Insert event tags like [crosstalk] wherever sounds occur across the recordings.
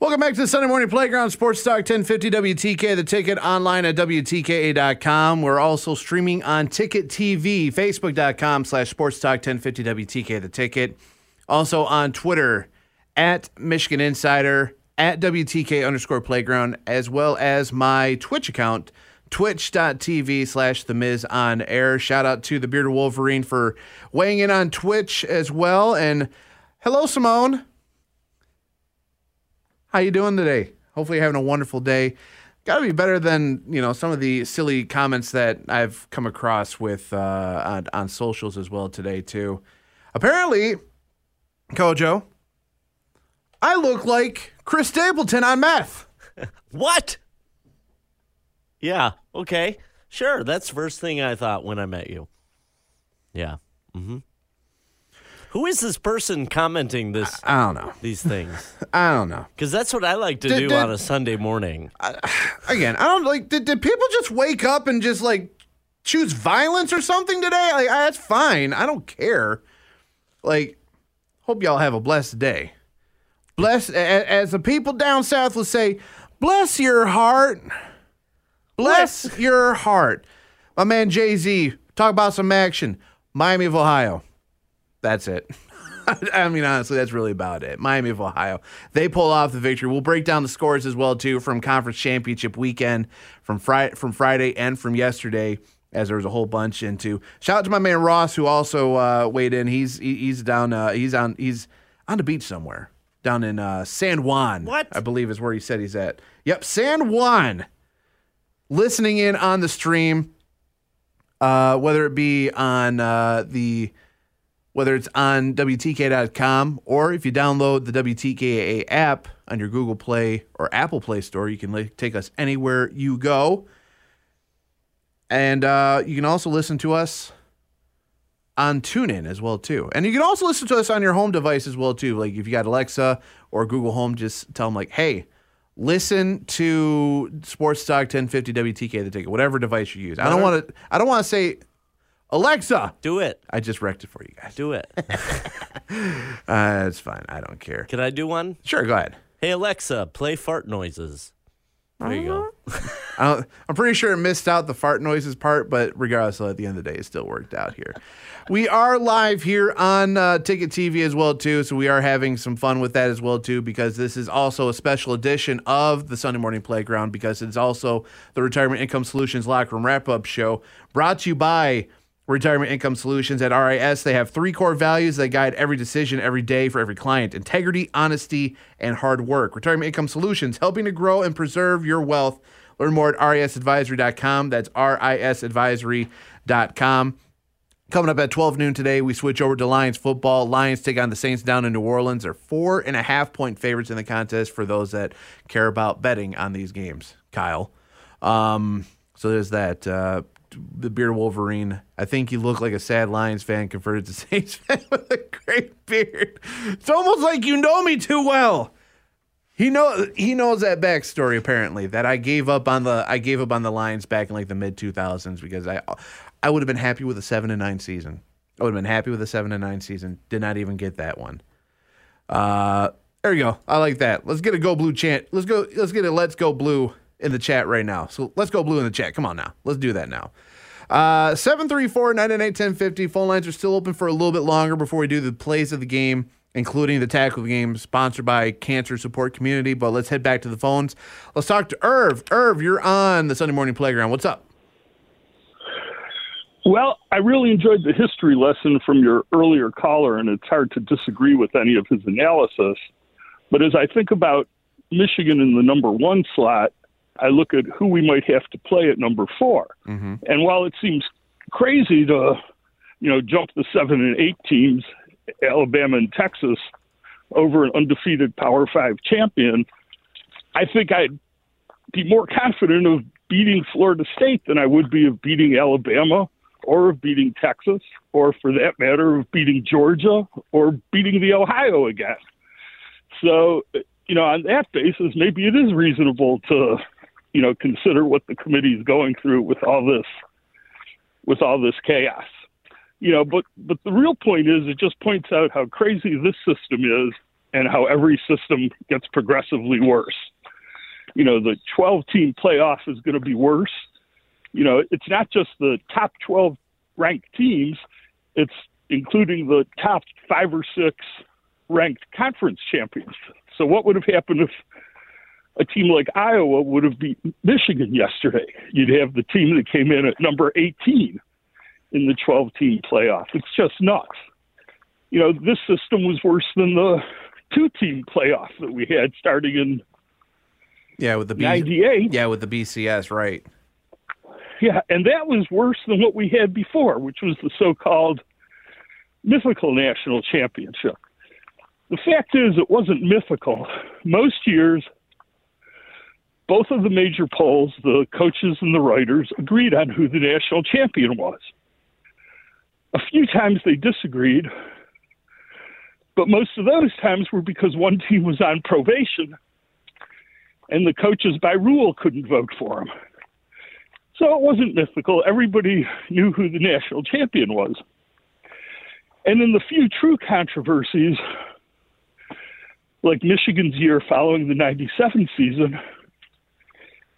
Welcome back to the Sunday Morning Playground Sports Talk 1050 WTK. The ticket online at WTKA.com. We're also streaming on Ticket TV, Facebook.com slash Sports Talk 1050 WTK. The ticket. Also on Twitter at Michigan Insider, at WTK underscore playground, as well as my Twitch account, twitch.tv slash the Miz on air. Shout out to the Bearded Wolverine for weighing in on Twitch as well. And hello, Simone. How you doing today? Hopefully you're having a wonderful day. Got to be better than you know some of the silly comments that I've come across with uh, on, on socials as well today too. Apparently, Kojo, I look like Chris Stapleton on meth. [laughs] What? Yeah, okay. Sure, that's the first thing I thought when I met you. Yeah. Mm-hmm. Who is this person commenting this I don't know. these things? [laughs] I don't know. Because that's what I like to Did- do did- on a Sunday morning. Again, I don't like. Did, did people just wake up and just like choose violence or something today? Like I, that's fine. I don't care. Like, hope y'all have a blessed day. Bless a- a- as the people down south will say, bless your heart. Bless your heart. My man Jay Z talk about some action. Miami of Ohio. That's it. [laughs] I mean, honestly, that's really about it. Miami of Ohio. They pull off the victory. We'll break down the scores as well too from conference championship weekend from Friday from Friday and from yesterday. As there was a whole bunch into. Shout out to my man Ross who also uh, weighed in. He's he- he's down. Uh, he's on. He's on the beach somewhere down in uh, San Juan. What? I believe is where he said he's at. Yep, San Juan. Listening in on the stream, uh, whether it be on uh, the whether it's on WTK.com or if you download the WTKA app on your Google Play or Apple Play Store, you can take us anywhere you go. And uh, you can also listen to us on TuneIn as well too. And you can also listen to us on your home device as well too. Like if you got Alexa or Google Home, just tell them like, "Hey, listen to Sports Talk 1050 WTK the ticket, whatever device you use." I don't want to. I don't want to say, Alexa. Do it. I just wrecked it for you guys. Do it. [laughs] Uh, it's fine. I don't care. Can I do one? Sure, go ahead. Hey, Alexa, play fart noises. There you go. I [laughs] don't, I'm pretty sure it missed out the fart noises part, but regardless, at the end of the day, it still worked out here. We are live here on uh, Ticket TV as well too, so we are having some fun with that as well too, because this is also a special edition of the Sunday Morning Playground because it's also the Retirement Income Solutions Locker Room Wrap Up Show, brought to you by Retirement Income Solutions at RIS. They have three core values that guide every decision every day for every client integrity, honesty, and hard work. Retirement Income Solutions, helping to grow and preserve your wealth. Learn more at risadvisory.com. That's risadvisory.com. Coming up at 12 noon today, we switch over to Lions football. Lions take on the Saints down in New Orleans. They're four and a half point favorites in the contest for those that care about betting on these games. Kyle. Um, so there's that. Uh, the beard Wolverine. I think you look like a sad Lions fan converted to [laughs] Saints fan with a great beard. It's almost like you know me too well. He know he knows that backstory apparently that I gave up on the I gave up on the Lions back in like the mid two thousands because I I would have been happy with a seven and nine season. I would have been happy with a seven and nine season. Did not even get that one. Uh, there you go. I like that. Let's get a go blue chant. Let's go. Let's get a let's go blue in the chat right now. So let's go blue in the chat. Come on now. Let's do that now. Uh, 734-998-1050. Phone lines are still open for a little bit longer before we do the plays of the game, including the tackle game, sponsored by Cancer Support Community. But let's head back to the phones. Let's talk to Irv. Irv, you're on the Sunday Morning Playground. What's up? Well, I really enjoyed the history lesson from your earlier caller, and it's hard to disagree with any of his analysis. But as I think about Michigan in the number one slot, I look at who we might have to play at number 4 mm-hmm. And while it seems crazy to, you know, jump the seven and eight teams, Alabama and Texas, over an undefeated Power Five champion, I think I'd be more confident of beating Florida State than I would be of beating Alabama or of beating Texas or, for that matter, of beating Georgia or beating the Ohio again. So, you know, on that basis, maybe it is reasonable to, you know, consider what the committee is going through with all this, with all this chaos. You know, but but the real point is, it just points out how crazy this system is and how every system gets progressively worse. You know, the 12 team playoff is going to be worse. You know, it's not just the top 12 ranked teams, it's including the top five or six ranked conference champions. So, what would have happened if a team like Iowa would have beaten Michigan yesterday? You'd have the team that came in at number 18 in the 12 team playoff. It's just nuts. You know, this system was worse than the two team playoff that we had starting in Yeah, with the B- 98. Yeah, with the BCS, right. Yeah, and that was worse than what we had before, which was the so called mythical national championship. The fact is, it wasn't mythical. Most years, both of the major polls, the coaches and the writers, agreed on who the national champion was. A few times they disagreed, but most of those times were because one team was on probation and the coaches by rule couldn't vote for him. So it wasn't mythical. Everybody knew who the national champion was. And in the few true controversies, like Michigan's year following the 97 season,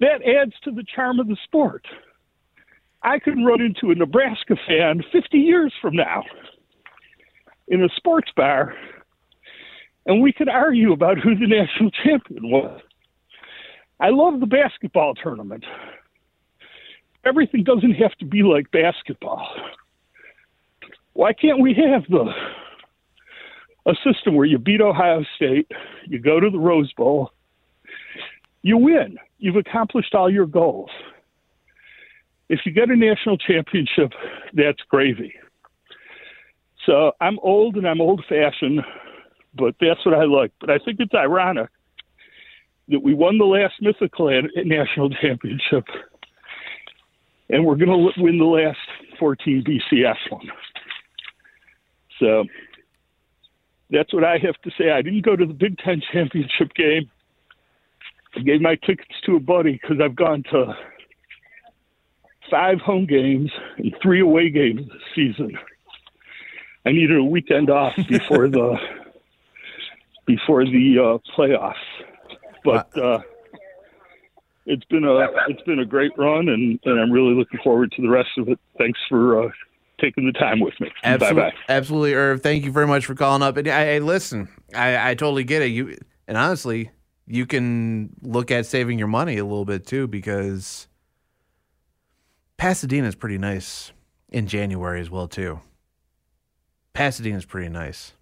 that adds to the charm of the sport. I could run into a Nebraska fan 50 years from now in a sports bar, and we could argue about who the national champion was. I love the basketball tournament. Everything doesn't have to be like basketball. Why can't we have the a system where you beat Ohio State, you go to the Rose Bowl, you win. You've accomplished all your goals. If you get a national championship, that's gravy. So I'm old and I'm old fashioned, but that's what I like. But I think it's ironic that we won the last mythical national championship and we're going to win the last 14 BCS one. So that's what I have to say. I didn't go to the Big Ten championship game. I gave my tickets to a buddy because I've gone to five home games and three away games this season. I needed a weekend off before the [laughs] before the uh, playoffs, but uh, it's been a it's been a great run, and, and I'm really looking forward to the rest of it. Thanks for uh, taking the time with me. Absolutely, bye bye. Absolutely, Irv. Thank you very much for calling up. And I, I listen, I, I totally get it. You and honestly, you can look at saving your money a little bit too because Pasadena is pretty nice in January as well too. Pasadena is pretty nice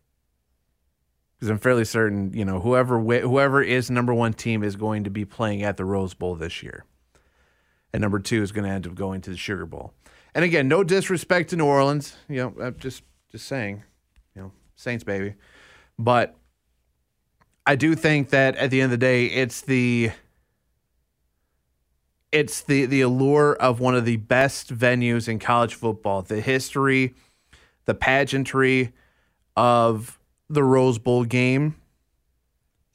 because I'm fairly certain you know whoever whoever is number one team is going to be playing at the Rose Bowl this year, and number two is going to end up going to the Sugar Bowl. And again, no disrespect to New Orleans, you know, I'm just just saying, you know, Saints baby, but I do think that at the end of the day, it's the it's the the allure of one of the best venues in college football, the history, the pageantry of the Rose Bowl game,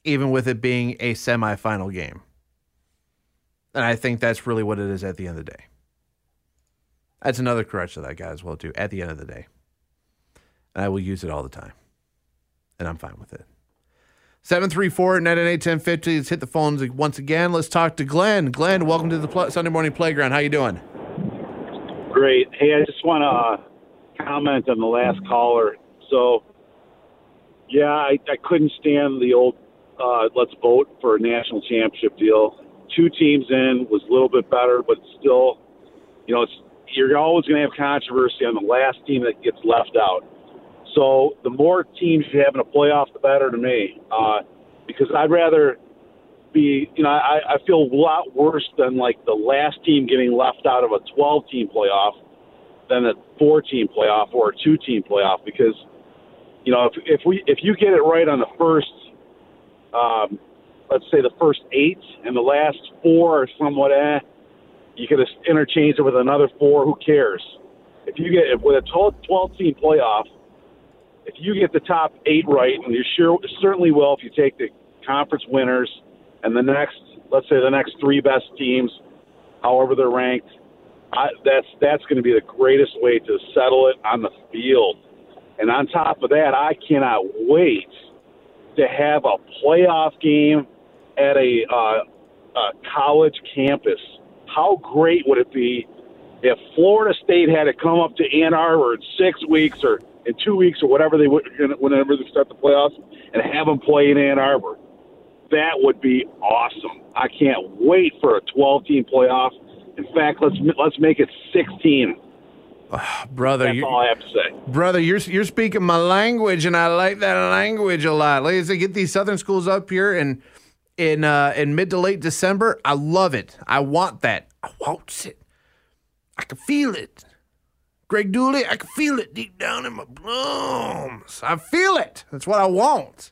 even with it being a semifinal game. And I think that's really what it is at the end of the day. That's another crutch that I as well, too, at the end of the day. And I will use it all the time. And I'm fine with it. 734 998 1050. Let's hit the phones once again. Let's talk to Glenn. Glenn, welcome to the Sunday morning playground. How you doing? Great. Hey, I just want to uh, comment on the last caller. So, yeah, I, I couldn't stand the old uh, let's vote for a national championship deal. Two teams in was a little bit better, but still, you know, it's you're always going to have controversy on the last team that gets left out. So the more teams you have in a playoff, the better to me. Uh, because I'd rather be, you know, I, I feel a lot worse than like the last team getting left out of a 12 team playoff than a four team playoff or a two team playoff because, you know, if, if we, if you get it right on the first, um, let's say the first eight, and the last four are somewhat eh. You could interchange it with another four. Who cares? If you get with a 12, 12 team playoff, if you get the top eight right, and you sure certainly will if you take the conference winners and the next, let's say the next three best teams, however they're ranked, I, that's that's going to be the greatest way to settle it on the field. And on top of that, I cannot wait to have a playoff game at a, uh, a college campus. How great would it be if Florida State had to come up to Ann Arbor in six weeks or in two weeks or whatever they would, whenever they start the playoffs, and have them play in Ann Arbor? That would be awesome. I can't wait for a 12-team playoff. In fact, let's let's make it 16 [sighs] brother, That's all I have to say. Brother, you're you're speaking my language, and I like that language a lot. Like I said, get these southern schools up here and in uh, in mid to late December. I love it. I want that. I want it. I can feel it. Greg Dooley, I can feel it deep down in my bones. I feel it. That's what I want.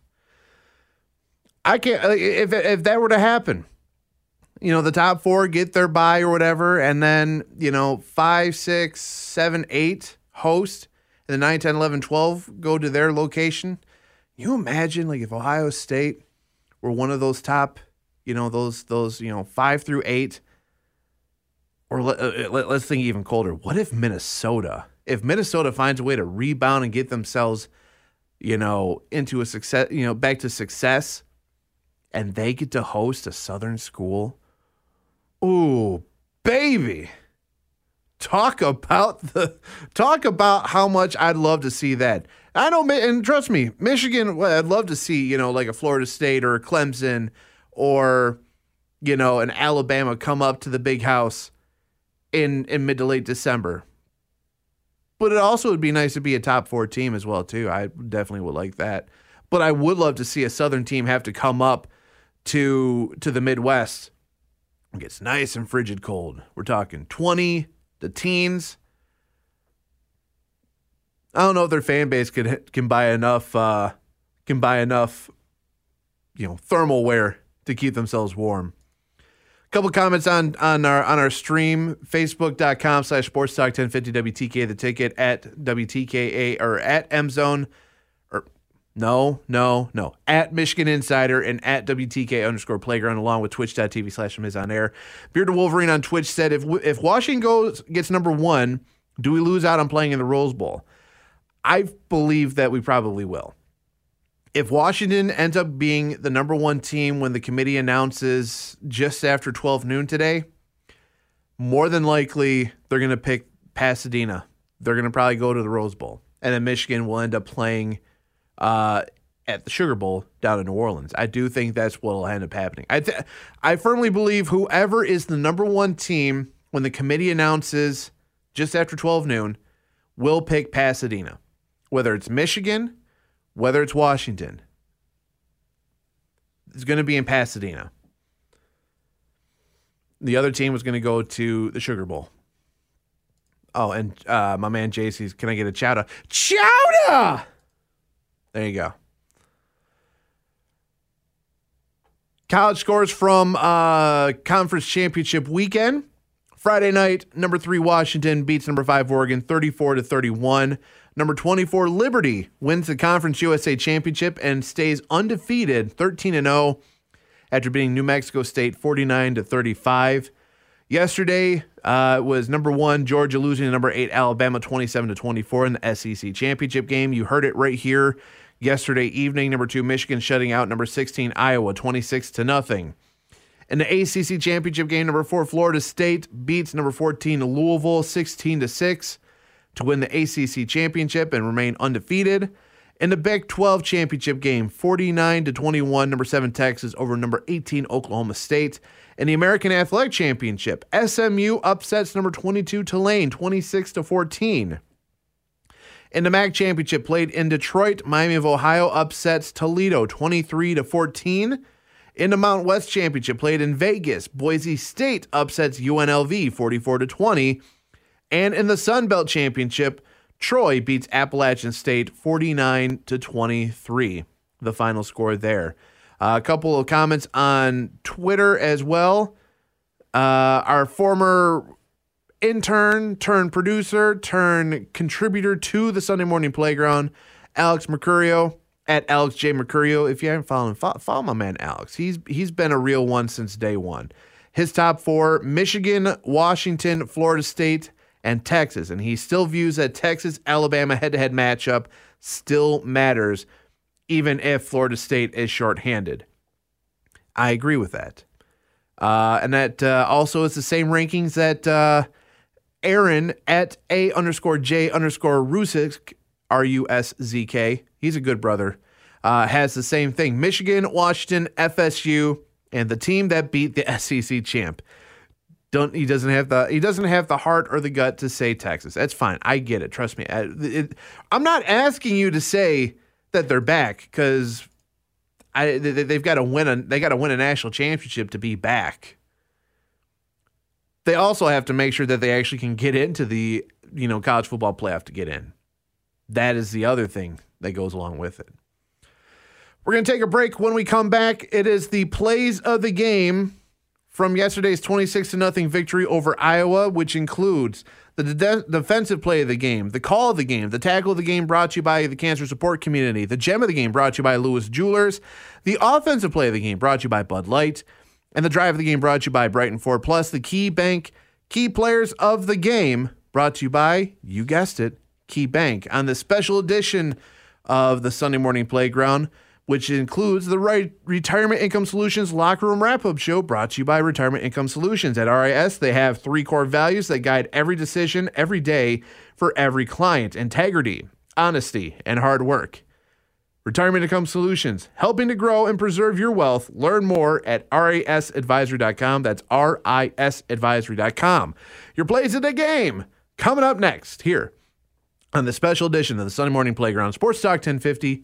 I can't uh, if if that were to happen you know, the top four get their buy or whatever, and then, you know, five, six, seven, eight host, and the 9, 10, 11, 12 go to their location. You imagine, like, if Ohio State were one of those top, you know, those, those, you know, five through eight, or let, uh, let, let's think even colder. What if Minnesota, if Minnesota finds a way to rebound and get themselves, you know, into a success, you know, back to success, and they get to host a Southern school? Ooh, baby. Talk about the talk about how much I'd love to see that. I know, and trust me, Michigan. I'd love to see you know like a Florida State or a Clemson or you know an Alabama come up to the big house in in mid to late December. But it also would be nice to be a top four team as well too. I definitely would like that. But I would love to see a Southern team have to come up to to the Midwest it gets nice and frigid cold. We're talking 20 to teens. I don't know if their fan base can can buy enough uh, can buy enough you know thermal wear to keep themselves warm. Couple comments on on our on our stream facebook.com slash sports talk 1050 WTK the ticket at WTKA or at M Zone er, no, no, no. At Michigan Insider and at WTK underscore playground, along with twitch.tv slash Miz on air. Bearded Wolverine on Twitch said if if Washington goes gets number one, do we lose out on playing in the Rose Bowl? I believe that we probably will. If Washington ends up being the number one team when the committee announces just after 12 noon today, more than likely they're going to pick Pasadena. They're going to probably go to the Rose Bowl. And then Michigan will end up playing uh, at the Sugar Bowl down in New Orleans. I do think that's what will end up happening. I th- I firmly believe whoever is the number one team when the committee announces just after 12 noon will pick Pasadena, whether it's Michigan, whether it's Washington. It's going to be in Pasadena. The other team was going to go to the Sugar Bowl. Oh, and uh, my man JC's, can I get a chowder? Chowder! There you go. College scores from uh, conference championship weekend. Friday night, number three Washington beats number five Oregon 34 to 31. Number 24 Liberty wins the Conference USA Championship and stays undefeated 13 and 0 after beating New Mexico State 49 to 35. Yesterday uh, was number one Georgia losing to number eight Alabama 27 to 24 in the SEC Championship game. You heard it right here yesterday evening. Number two, Michigan shutting out number 16, Iowa, 26 to nothing. In the ACC championship game, number four, Florida State beats number 14, Louisville, 16 to 6 to win the ACC championship and remain undefeated. In the Big 12 championship game, 49 to 21, number 7 Texas over number 18 Oklahoma State. In the American Athletic Championship, SMU upsets number 22 Tulane 26 to 14. In the MAC championship played in Detroit, Miami of Ohio upsets Toledo 23 to 14. In the Mount West championship played in Vegas, Boise State upsets UNLV 44 to 20. And in the Sun Belt championship, Troy beats Appalachian State 49 to 23. The final score there. Uh, a couple of comments on Twitter as well. Uh, our former intern, turn producer, turn contributor to the Sunday Morning Playground, Alex Mercurio at Alex J Mercurio. If you haven't followed follow, follow my man Alex. He's he's been a real one since day one. His top four: Michigan, Washington, Florida State, and Texas. And he still views that Texas Alabama head to head matchup still matters, even if Florida State is shorthanded. I agree with that. Uh, and that uh, also is the same rankings that uh, Aaron at A underscore J underscore Rusick, R U S Z K, he's a good brother, uh, has the same thing. Michigan, Washington, FSU, and the team that beat the [laughs] SEC champ. Don't he doesn't have the he doesn't have the heart or the gut to say Texas. That's fine. I get it. Trust me. I, it, I'm not asking you to say that they're back because I they, have got to win a they got to win a national championship to be back. They also have to make sure that they actually can get into the you know college football playoff to get in. That is the other thing that goes along with it. We're going to take a break. When we come back, it is the plays of the game from yesterday's 26 to nothing victory over Iowa, which includes the de- defensive play of the game, the call of the game, the tackle of the game brought to you by the cancer support community, the gem of the game brought to you by Lewis Jewelers, the offensive play of the game brought to you by Bud Light, and the drive of the game brought to you by Brighton Ford Plus, the key bank, key players of the game brought to you by, you guessed it, Key Bank on the special edition of the Sunday Morning Playground which includes the right Retirement Income Solutions Locker Room Wrap Up Show brought to you by Retirement Income Solutions. At RIS, they have three core values that guide every decision every day for every client integrity, honesty, and hard work. Retirement Income Solutions, helping to grow and preserve your wealth. Learn more at risadvisory.com. That's risadvisory.com. Your plays of the game coming up next here on the special edition of the Sunday Morning Playground Sports Talk 1050